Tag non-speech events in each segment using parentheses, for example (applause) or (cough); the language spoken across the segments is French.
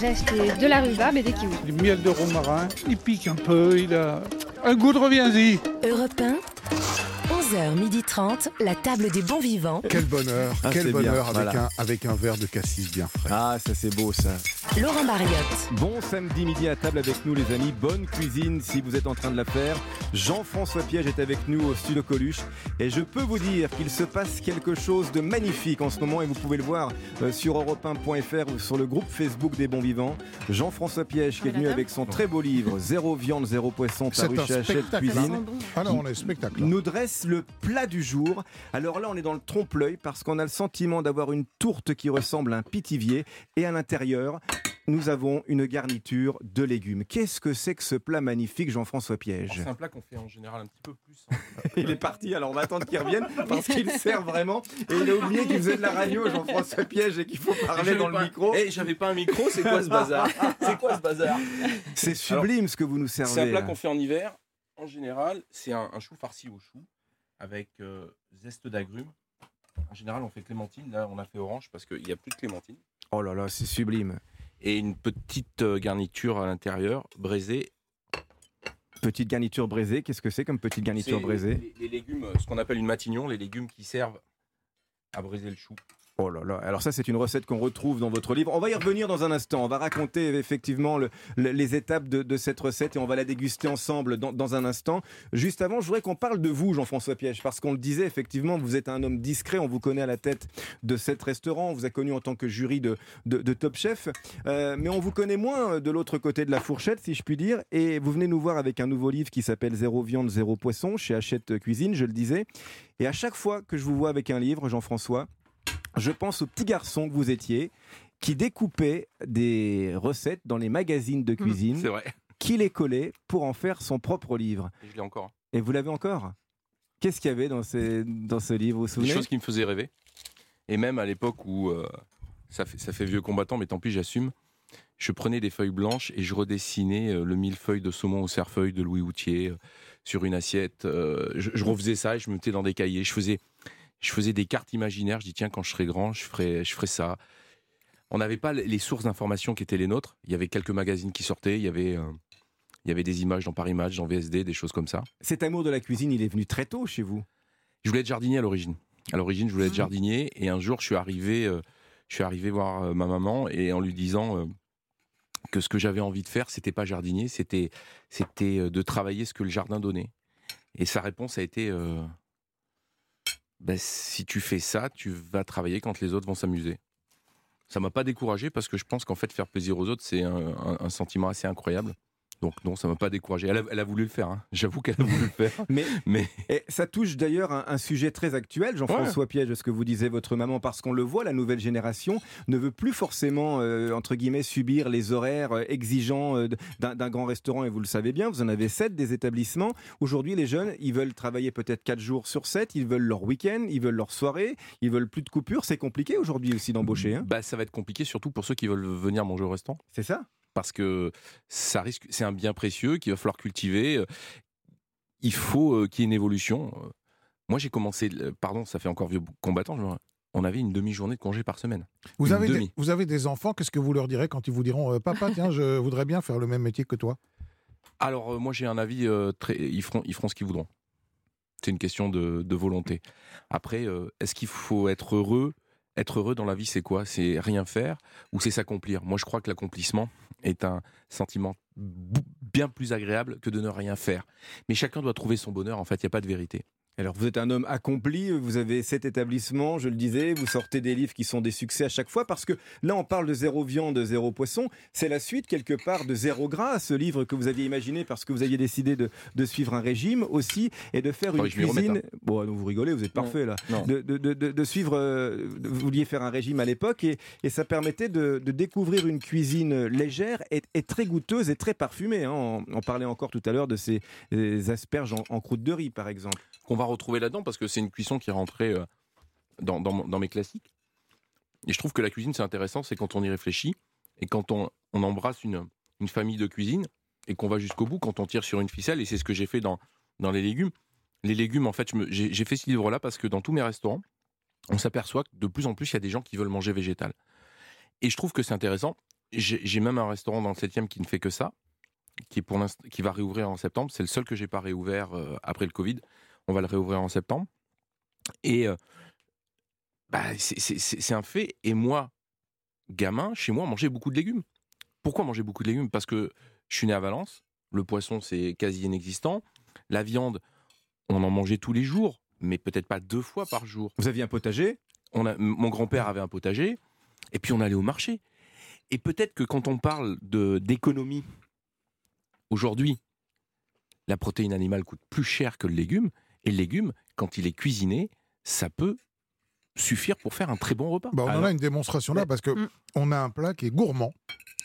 J'ai acheté de la rhubarbe et des kiwis. Du miel de romarin, il pique un peu, il a un goût de reviens-y. Europe 1, 11h30, la table des bons vivants. Quel bonheur, Ah, quel bonheur bien, avec, voilà. un, avec un verre de cassis bien frais. Ah, ça c'est beau ça. Laurent Mariotte. Bon samedi midi à table avec nous les amis. Bonne cuisine si vous êtes en train de la faire. Jean-François Piège est avec nous au studio Coluche. Et je peux vous dire qu'il se passe quelque chose de magnifique en ce moment et vous pouvez le voir euh, sur europe1.fr ou sur le groupe Facebook des bons vivants. Jean-François Piège qui est venu avec son très beau livre (laughs) Zéro viande, zéro poisson paru chez Hachette spectacle. Cuisine. Ah non, on est spectacle. là. nous dresse le plat du jour. Alors là, on est dans le trompe-l'œil parce qu'on a le sentiment d'avoir une tourte qui ressemble à un pitivier et à l'intérieur, nous avons une garniture de légumes. Qu'est-ce que c'est que ce plat magnifique, Jean-François Piège C'est un plat qu'on fait en général un petit peu plus. hein. (laughs) Il est parti, alors on va attendre qu'il revienne parce qu'il sert vraiment. Et il a oublié qu'il faisait de la radio, Jean-François Piège, et qu'il faut parler dans le micro. Eh, j'avais pas un micro, c'est quoi ce bazar? C'est quoi ce bazar? C'est sublime ce que vous nous servez. C'est un plat qu'on fait en hiver. En général, c'est un, un chou farci au chou avec euh, zeste d'agrumes. En général, on fait clémentine. Là, on a fait orange parce qu'il n'y a plus de clémentine. Oh là là, c'est sublime. Et une petite euh, garniture à l'intérieur, braisée. Petite garniture braisée, qu'est-ce que c'est comme petite garniture C'est braisée? les, les légumes, ce qu'on appelle une matignon, les légumes qui servent à braiser le chou. Oh là là, alors ça c'est une recette qu'on retrouve dans votre livre. On va y revenir dans un instant. On va raconter effectivement le- le- les étapes de, cette recette et on va la déguster ensemble dans, un instant. Juste avant, je voudrais qu'on parle de vous, Jean-François Piège, parce qu'on le disait effectivement, vous êtes un homme discret, on vous connaît à la tête de cet restaurant, on vous a connu en tant que jury de Top Chef, Euh, mais on vous connaît moins de l'autre côté de la fourchette, si je puis dire, et vous venez nous voir avec un nouveau livre qui s'appelle Zéro viande, zéro poisson chez Hachette Cuisine, je le disais. Et à chaque fois que je vous vois avec un livre, Jean-François, je pense au petit garçon que vous étiez, qui découpait des recettes dans les magazines de cuisine, C'est vrai. qui les collait pour en faire son propre livre. Et je l'ai encore. Et vous l'avez encore? Qu'est-ce qu'il y avait dans, ces, dans ce livre, vous vous Des choses qui me faisaient rêver. Et même à l'époque où euh, ça, fait, ça fait vieux combattant, mais tant pis, j'assume. Je prenais des feuilles blanches et je redessinais euh, le millefeuille de saumon au cerfeuil de Louis Houtier euh, sur une assiette. Je, je refaisais ça et je me mettais dans des cahiers. Je faisais, je faisais des cartes imaginaires. Je dis tiens, quand je serai grand, je ferai, je ferai ça. On n'avait pas les sources d'informations qui étaient les nôtres. Il y avait quelques magazines qui sortaient. Il y avait, euh, il y avait des images dans Paris Match, dans VSD, des choses comme ça. Cet amour de la cuisine, il est venu très tôt chez vous? Je voulais être jardinier à l'origine. À l'origine, je voulais être jardinier. Et un jour, je suis arrivé, euh, je suis arrivé voir euh, ma maman et en lui disant euh, que ce que j'avais envie de faire, c'était pas jardinier, c'était, c'était de travailler ce que le jardin donnait. Et sa réponse a été Ben, si tu fais ça, tu vas travailler quand les autres vont s'amuser. Ça m'a pas découragé parce que je pense qu'en fait, faire plaisir aux autres, c'est un, un- un sentiment assez incroyable. Donc non, ça m'a pas découragé. Elle a, elle a voulu le faire. hein. (laughs) J'avoue qu'elle a voulu le faire. (laughs) Mais, Mais et ça touche d'ailleurs un, un sujet très actuel, Jean-François Piège, ce que vous disait votre maman, parce qu'on le voit, la nouvelle génération ne veut plus forcément, euh, entre guillemets, subir les horaires euh, exigeants euh, d'un grand restaurant, et vous le savez bien, vous en avez sept des établissements. Aujourd'hui, les jeunes, ils veulent travailler peut-être quatre jours sur sept, ils veulent leur week-end, ils veulent leur soirée, ils veulent plus de coupures. C'est compliqué aujourd'hui aussi d'embaucher, hein bah, ça va être compliqué, surtout pour ceux qui veulent venir manger au restaurant. c'est ça parce que ça risque, c'est un bien précieux qu'il va falloir cultiver. Euh, Il faut euh, qu'il y ait une évolution. Euh, Moi, j'ai commencé, pardon, ça fait encore vieux combattant. je- On avait une demi-journée de congé par semaine. Vous avez, des, demi. vous avez des enfants, qu'est-ce que vous leur direz quand ils vous diront euh, Papa, tiens, je voudrais bien faire le même métier que toi? Alors, euh, moi, j'ai un avis euh, très. Ils feront, ils feront ce qu'ils voudront. C'est une question de, de volonté. Après, est-ce qu'il faut être heureux? Être heureux dans la vie, c'est quoi? C'est rien faire ou c'est s'accomplir? Moi, je crois que l'accomplissement est un sentiment bien plus agréable que de ne rien faire. Mais chacun doit trouver son bonheur. En fait, il n'y a pas de vérité. Alors, vous êtes un homme accompli, vous avez sept établissements, je le disais, vous sortez des livres qui sont des succès à chaque fois, parce que là, on parle de zéro viande, zéro poisson. C'est la suite, quelque part, de zéro gras, ce livre que vous aviez imaginé parce que vous aviez décidé de, de suivre un régime aussi et de faire une remette, cuisine. Bon, donc vous rigolez, vous êtes parfait là. De, suivre, euh, vous vouliez faire un régime à l'époque et, et ça permettait de, découvrir une cuisine légère et, et très goûteuse et très parfumée. hein. On, on parlait encore tout à l'heure de ces, ces asperges en, en croûte de riz, par exemple. Qu'on va retrouver là-dedans parce que c'est une cuisson qui est rentrée euh, dans, mes classiques. Et je trouve que la cuisine, c'est intéressant, c'est quand on y réfléchit et quand on, embrasse une, famille de cuisine et qu'on va jusqu'au bout, quand on tire sur une ficelle, et c'est ce que j'ai fait dans, les légumes. Les légumes, en fait, j'ai fait ce livre-là parce que dans tous mes restaurants, on s'aperçoit que de plus en plus, il y a des gens qui veulent manger végétal. Et je trouve que c'est intéressant. j'ai même un restaurant dans le 7e qui ne fait que ça, qui va réouvrir en septembre. C'est le seul que j'ai pas réouvert euh, après le Covid. On va le réouvrir en septembre. Et euh, bah, c'est- un fait. Et moi, gamin, chez moi, on mangeait beaucoup de légumes. Pourquoi manger beaucoup de légumes? Parce que je suis né à Valence. Le poisson, c'est quasi inexistant. La viande, on en mangeait tous les jours, mais peut-être pas deux fois par jour. Vous aviez un potager? On a, mon grand-père avait un potager, et puis on allait au marché. Et peut-être que quand on parle de d'économie, aujourd'hui, la protéine animale coûte plus cher que le légume, et le légume, quand il est cuisiné, ça peut suffire pour faire un très bon repas. Bah, on en a une démonstration là parce que Mm. on a un plat qui est gourmand,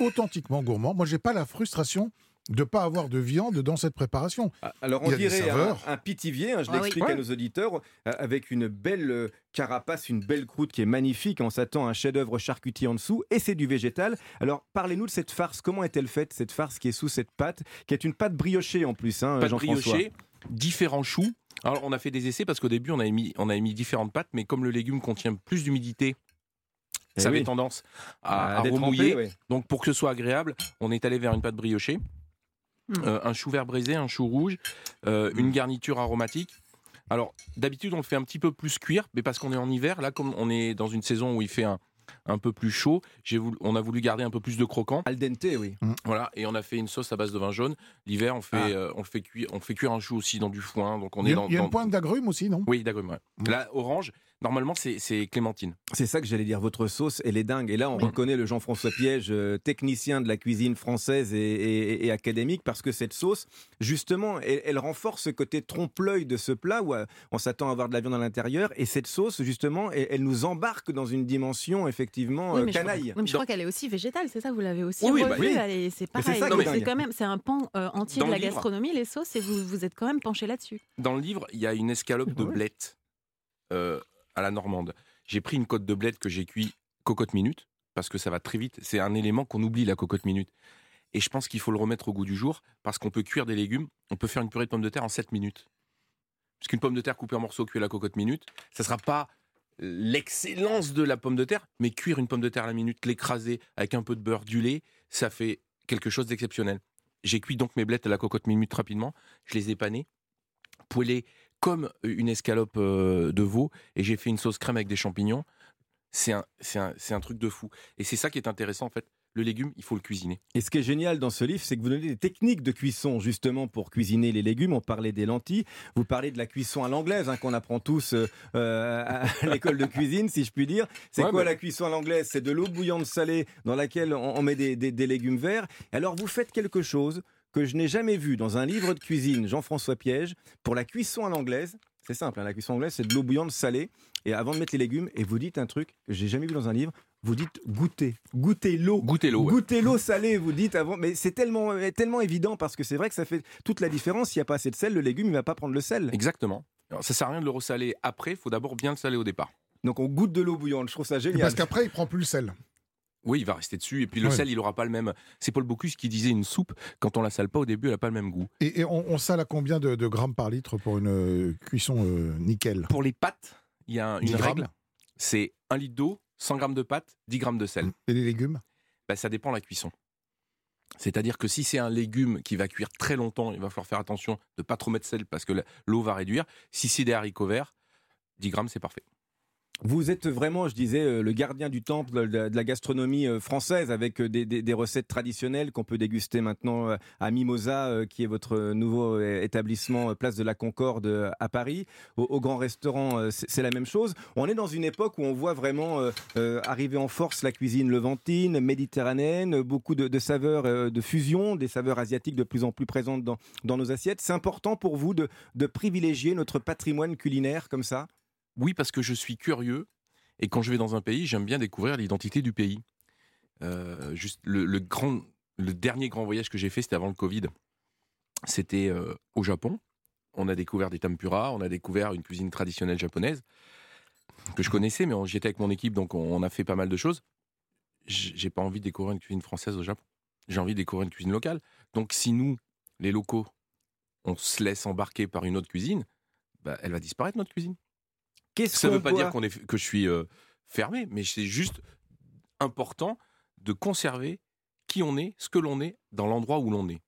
authentiquement gourmand. Moi, j'ai pas la frustration de pas avoir de viande dans cette préparation. Ah, Alors on dirait un, un pitivier, hein, je Ah oui. l'explique à nos auditeurs, euh, avec une belle euh, carapace, une belle croûte qui est magnifique. On s'attend à un chef-d'œuvre charcutier en dessous, et c'est du végétal. Alors parlez-nous de cette farce. Comment est-elle faite cette farce qui est sous cette pâte, qui est une pâte briochée en plus, hein, pâte Jean-François? briochée, différents choux. Alors on a fait des essais parce qu'au début on avait mis, on avait mis différentes pâtes, mais comme le légume contient plus d'humidité, Eh ça oui. avait tendance à, Ah, à remouiller. Donc pour que ce soit agréable, on est allé vers une pâte briochée, Mm. euh, un chou vert braisé, un chou rouge, euh, une garniture aromatique. Alors d'habitude on le fait un petit peu plus cuire, mais parce qu'on est en hiver, là comme on est dans une saison où il fait un, un peu plus chaud, voulu, on a voulu garder un peu plus de croquant. Al dente, oui. Voilà, et on a fait une sauce à base de vin jaune. L'hiver on fait, Ah. euh, on le fait cuire, on fait cuire un chou aussi dans du foin, donc on Il y est a, dans. il y a dans- une pointe d'agrumes aussi, non? Oui, d'agrumes. ouais. Mm. Là, orange, normalement c'est c'est clémentine. C'est ça que j'allais dire. Votre sauce, elle est dingue. Et là, on Oui. reconnaît le Jean-François Piège, euh, technicien de la cuisine française et, et- et académique, parce que cette sauce, justement, elle, elle renforce ce côté trompe-l'œil de ce plat où euh, on s'attend à avoir de la viande à l'intérieur. Et cette sauce, justement, elle, elle nous embarque dans une dimension, effectivement, Oui, mais je crois- canaille. Oui, mais je crois qu'elle est aussi végétale, c'est ça Vous l'avez aussi Oui, oui, bah revue. est- C'est pareil. C'est quand même, c'est un pan euh, entier Dans de la le gastronomie, les sauces, et vous vous êtes quand même penché là-dessus. Dans le livre, il y a une escalope de blettes euh, à la normande. J'ai pris une côte de blettes que j'ai cuit cocotte minute parce que ça va très vite. C'est un élément qu'on oublie la cocotte minute. Et je pense qu'il faut le remettre au goût du jour parce qu'on peut cuire des légumes. On peut faire une purée de pommes de terre en 7 minutes. Puisqu'une pomme de terre coupée en morceaux cuite à la cocotte minute, ça sera pas l'excellence de la pomme de terre, mais cuire une pomme de terre à la minute, l'écraser avec un peu de beurre, du lait, ça fait quelque chose d'exceptionnel. J'ai cuit donc mes blettes à la cocotte minute rapidement, je les ai panées, poêlées comme une escalope euh, de veau, et j'ai fait une sauce crème avec des champignons. C'est un, c'est un, c'est un truc de fou. Et c'est ça qui est intéressant en fait. Le légume, il faut le cuisiner. Et ce qui est génial dans ce livre, c'est que vous donnez des techniques de cuisson justement pour cuisiner les légumes. On parlait des lentilles, vous parlez de la cuisson à l'anglaise hein, qu'on apprend tous euh, euh, à (laughs) l'école de cuisine, si je puis dire. C'est Ouais, quoi bah- la cuisson à l'anglaise? C'est de l'eau bouillante salée dans laquelle on, on met des, des- des légumes verts. Alors vous faites quelque chose que je n'ai jamais vu dans un livre de cuisine, Jean-François Piège, pour la cuisson à l'anglaise. C'est simple, hein, la cuisson anglaise, c'est de l'eau bouillante salée. Et avant de mettre les légumes, et vous dites un truc que j'ai jamais vu dans un livre, vous dites goûter. Goûter l'eau. Goûtez l'eau. ouais. Goûter l'eau salée, vous dites avant, mais c'est tellement, tellement évident parce que c'est vrai que ça fait toute la différence. S'il n'y a pas assez de sel, le légume il va pas prendre le sel. Exactement. Alors, ça sert à rien de le ressaler après, il faut d'abord bien le saler au départ. Donc on goûte de l'eau bouillante. Je trouve ça génial. Parce qu'après, il prend plus le sel. Oui, il va rester dessus. Et puis le Ouais. sel, il aura pas le même. C'est Paul Bocuse qui disait une soupe, quand on la sale pas au début, elle a pas le même goût. Et, et on, on sale à combien de, de grammes par litre pour une euh, cuisson euh, nickel? Pour les pâtes, il y a un- 10 une règle. C'est 1 litre d'eau, 100 grammes de pâtes, 10 grammes de sel. Et les légumes? Bah, ça dépend de la cuisson. C'est-à-dire que si c'est un légume qui va cuire très longtemps, il va falloir faire attention de ne pas trop mettre de sel parce que l'eau va réduire. Si c'est des haricots verts, 10 grammes, c'est parfait. Vous êtes vraiment, je disais, euh, le gardien du temple de la, gastronomie euh, française avec euh, des, recettes traditionnelles qu'on peut déguster maintenant à Mimosa, qui est votre nouveau établissement place de la Concorde à Paris. Au, grand restaurant, c'est la même chose. On est dans une époque où on voit vraiment arriver en force la cuisine levantine, méditerranéenne, beaucoup de, saveurs de fusion, des saveurs asiatiques de plus en plus présentes dans, nos assiettes. C'est important pour vous de privilégier notre patrimoine culinaire comme ça? Oui, parce que je suis curieux et quand je vais dans un pays, j'aime bien découvrir l'identité du pays. Euh, juste le, dernier grand voyage que j'ai fait, c'était avant le Covid. C'était euh, au Japon. On a découvert des tempura, on a découvert une cuisine traditionnelle japonaise que je connaissais, mais j'étais avec mon équipe, donc on, a fait pas mal de choses. J'ai pas envie de découvrir une cuisine française au Japon. J'ai envie de découvrir une cuisine locale. Donc si nous, les locaux, on se laisse embarquer par une autre cuisine, bah, elle va disparaître notre cuisine. Qu'est-ce Ça ne veut pas dire qu'on est, que je suis euh, fermé, mais c'est juste important de conserver qui on est, ce que l'on est, dans l'endroit où l'on est.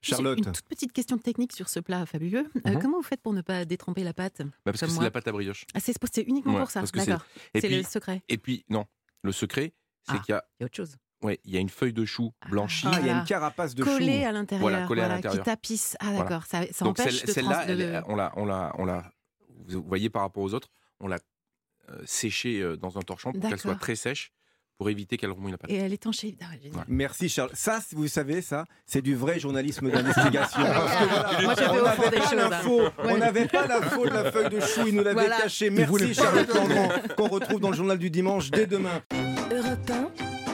Charlotte. Une toute petite question technique sur ce plat fabuleux. Euh, Mhm. comment vous faites pour ne pas détremper la pâte Bah, parce que c'est de la pâte à brioche. ah, C'est uniquement Ouais, pour ça. D'accord. Et C'est puis, le secret. et puis, non, le secret, c'est Ah. qu'il y a, Il y a autre chose. ouais, il y a une feuille de chou blanchie. Ah, il y a une carapace de chou. à l'intérieur. Voilà, collé à qui l'intérieur. tapisse. Ah, Voilà. d'accord. Ça, ça Donc empêche celle- de celle-là, de- elle on l'a, on l'a, on l'a. Vous voyez par rapport aux autres, on l'a euh, séchée euh, dans un torchon pour qu'elle soit très sèche, pour éviter qu'elle remouille la pâte. Et elle est étanchée. Ah. Ouais. Merci Charles. Ça, vous savez, ça, c'est du vrai journalisme d'investigation. (laughs) Voilà, on n'avait des pas choses, hein. l'info. On n'avait pas l'info de la feuille de chou. Il nous l'avait Voilà. caché. voulait Merci. Landron, qu'on retrouve dans le journal du dimanche dès demain. Europe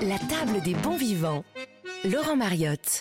1, la table des bons vivants. Laurent Mariotte.